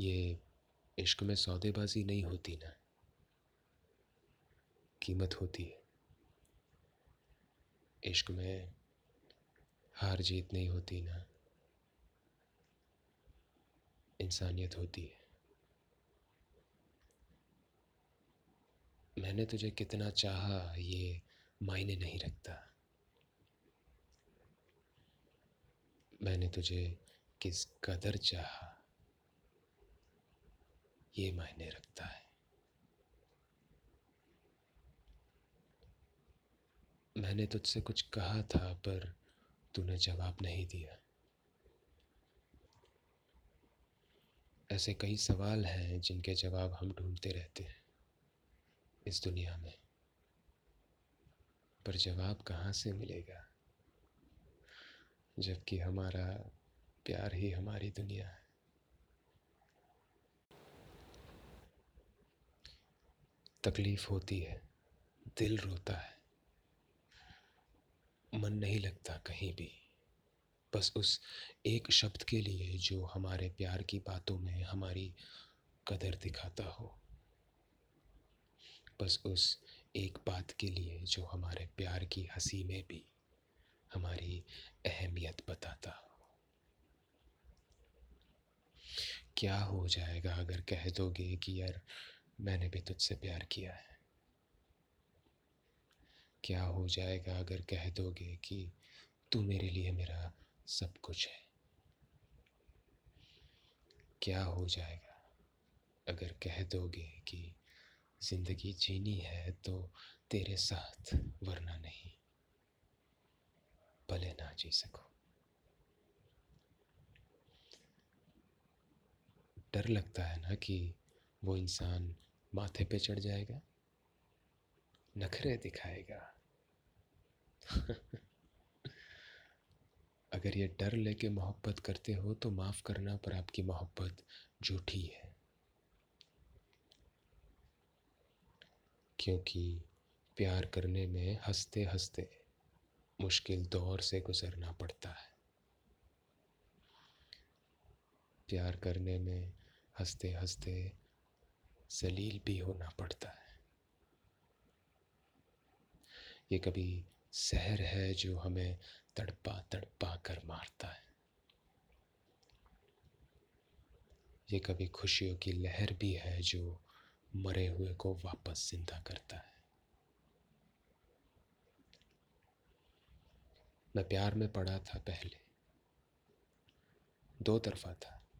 ये इश्क में सौदेबाजी नहीं होती ना। कीमत होती है। इश्क में हार जीत नहीं होती ना। इंसानियत होती है। मैंने तुझे कितना चाहा, ये मायने नहीं रखता। मैंने तुझे किस कदर चाहा। ये मायने रखता है। मैंने तुझसे कुछ कहा था, पर तूने जवाब नहीं दिया। ऐसे कई सवाल हैं जिनके जवाब हम ढूंढते रहते हैं इस दुनिया में। पर जवाब कहाँ से मिलेगा? जबकि हमारा प्यार ही हमारी दुनिया है। तकलीफ़ होती है, दिल रोता है। मन नहीं लगता कहीं भी। बस उस एक शब्द के लिए जो हमारे प्यार की बातों में हमारी कदर दिखाता हो। बस उस एक बात के लिए जो हमारे प्यार की हँसी में भी हमारी अहमियत बताता हो। क्या हो जाएगा अगर कह दोगे कि यार मैंने भी तुझसे प्यार किया है। क्या हो जाएगा अगर कह दोगे कि तू मेरे लिए मेरा सब कुछ है? क्या हो जाएगा अगर कह दोगे कि ज़िंदगी जीनी है तो तेरे साथ वरना नहीं। भले ना जी सको। डर लगता है ना कि वो इंसान माथे पे चढ़ जाएगा, नखरे दिखाएगा। अगर ये डर लेके मोहब्बत करते हो तो माफ़ करना पर आपकी मोहब्बत झूठी है। क्योंकि प्यार करने में हँसते हँसते मुश्किल दौर से गुजरना पड़ता है। प्यार करने में हँसते हँसते जलील भी होना पड़ता है। ये कभी सहर है जो हमें तड़पा तड़पा कर मारता है। ये कभी खुशियों की लहर भी है जो मरे हुए को वापस ज़िंदा करता है। मैं प्यार में पड़ा था पहले। दो तरफा था,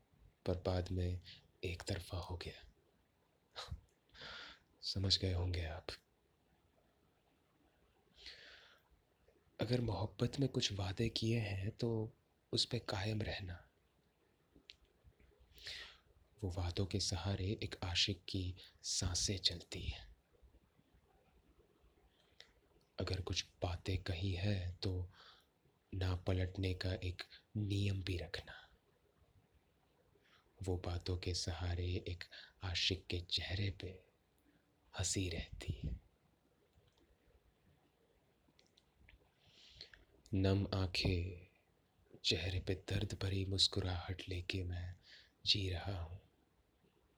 पर बाद में एक तरफा हो गया। समझ गए होंगे आप। अगर मोहब्बत में कुछ वादे किए हैं तो उस पर कायम रहना। वो वादों के सहारे एक आशिक की साँसें चलती हैं। अगर कुछ बातें कही है तो ना पलटने का एक नियम भी रखना। वो बातों के सहारे एक आशिक के चेहरे पे हँसी रहती है। नम आँखें, चेहरे पे दर्द भरी मुस्कुराहट लेके मैं जी रहा हूँ,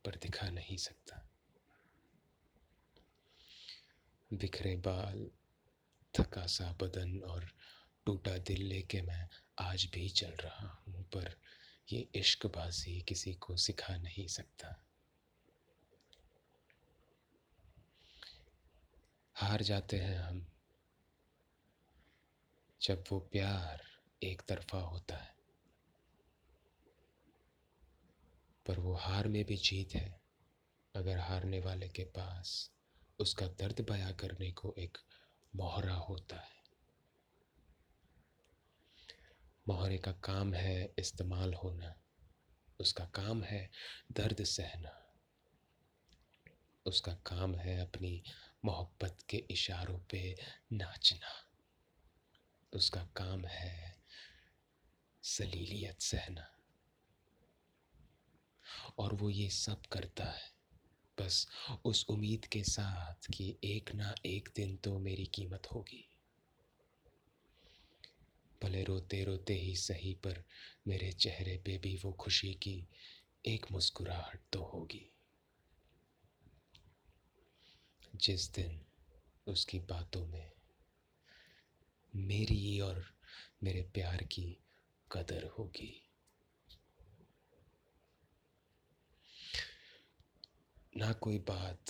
पर दिखा नहीं सकता। बिखरे बाल, थका सा बदन और टूटा दिल लेके मैं आज भी चल रहा हूँ, पर ये इश्कबाजी किसी को सिखा नहीं सकता। हार जाते हैं हम, जब वो प्यार एक तरफा होता है। पर वो हार में भी जीत है। अगर हारने वाले के पास उसका दर्द बया करने को एक मोहरा होता है। मोहरे का काम है इस्तेमाल होना, उसका काम है दर्द सहना। उसका काम है अपनी मोहब्बत के इशारों पे नाचना। उसका काम है सलीलियत सहना। और वो ये सब करता है। बस उस उम्मीद के साथ कि एक ना एक दिन तो मेरी कीमत होगी। भले रोते रोते ही सही पर मेरे चेहरे पे भी वो खुशी की एक मुस्कुराहट तो होगी। जिस दिन उसकी बातों में मेरी और मेरे प्यार की कदर होगी। ना कोई बात,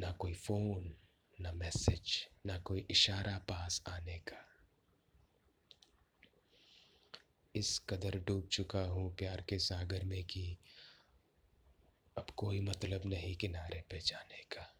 ना कोई फ़ोन, ना मैसेज, ना कोई इशारा पास आने का। इस कदर डूब चुका हूँ प्यार के सागर में कि अब कोई मतलब नहीं किनारे पे जाने का।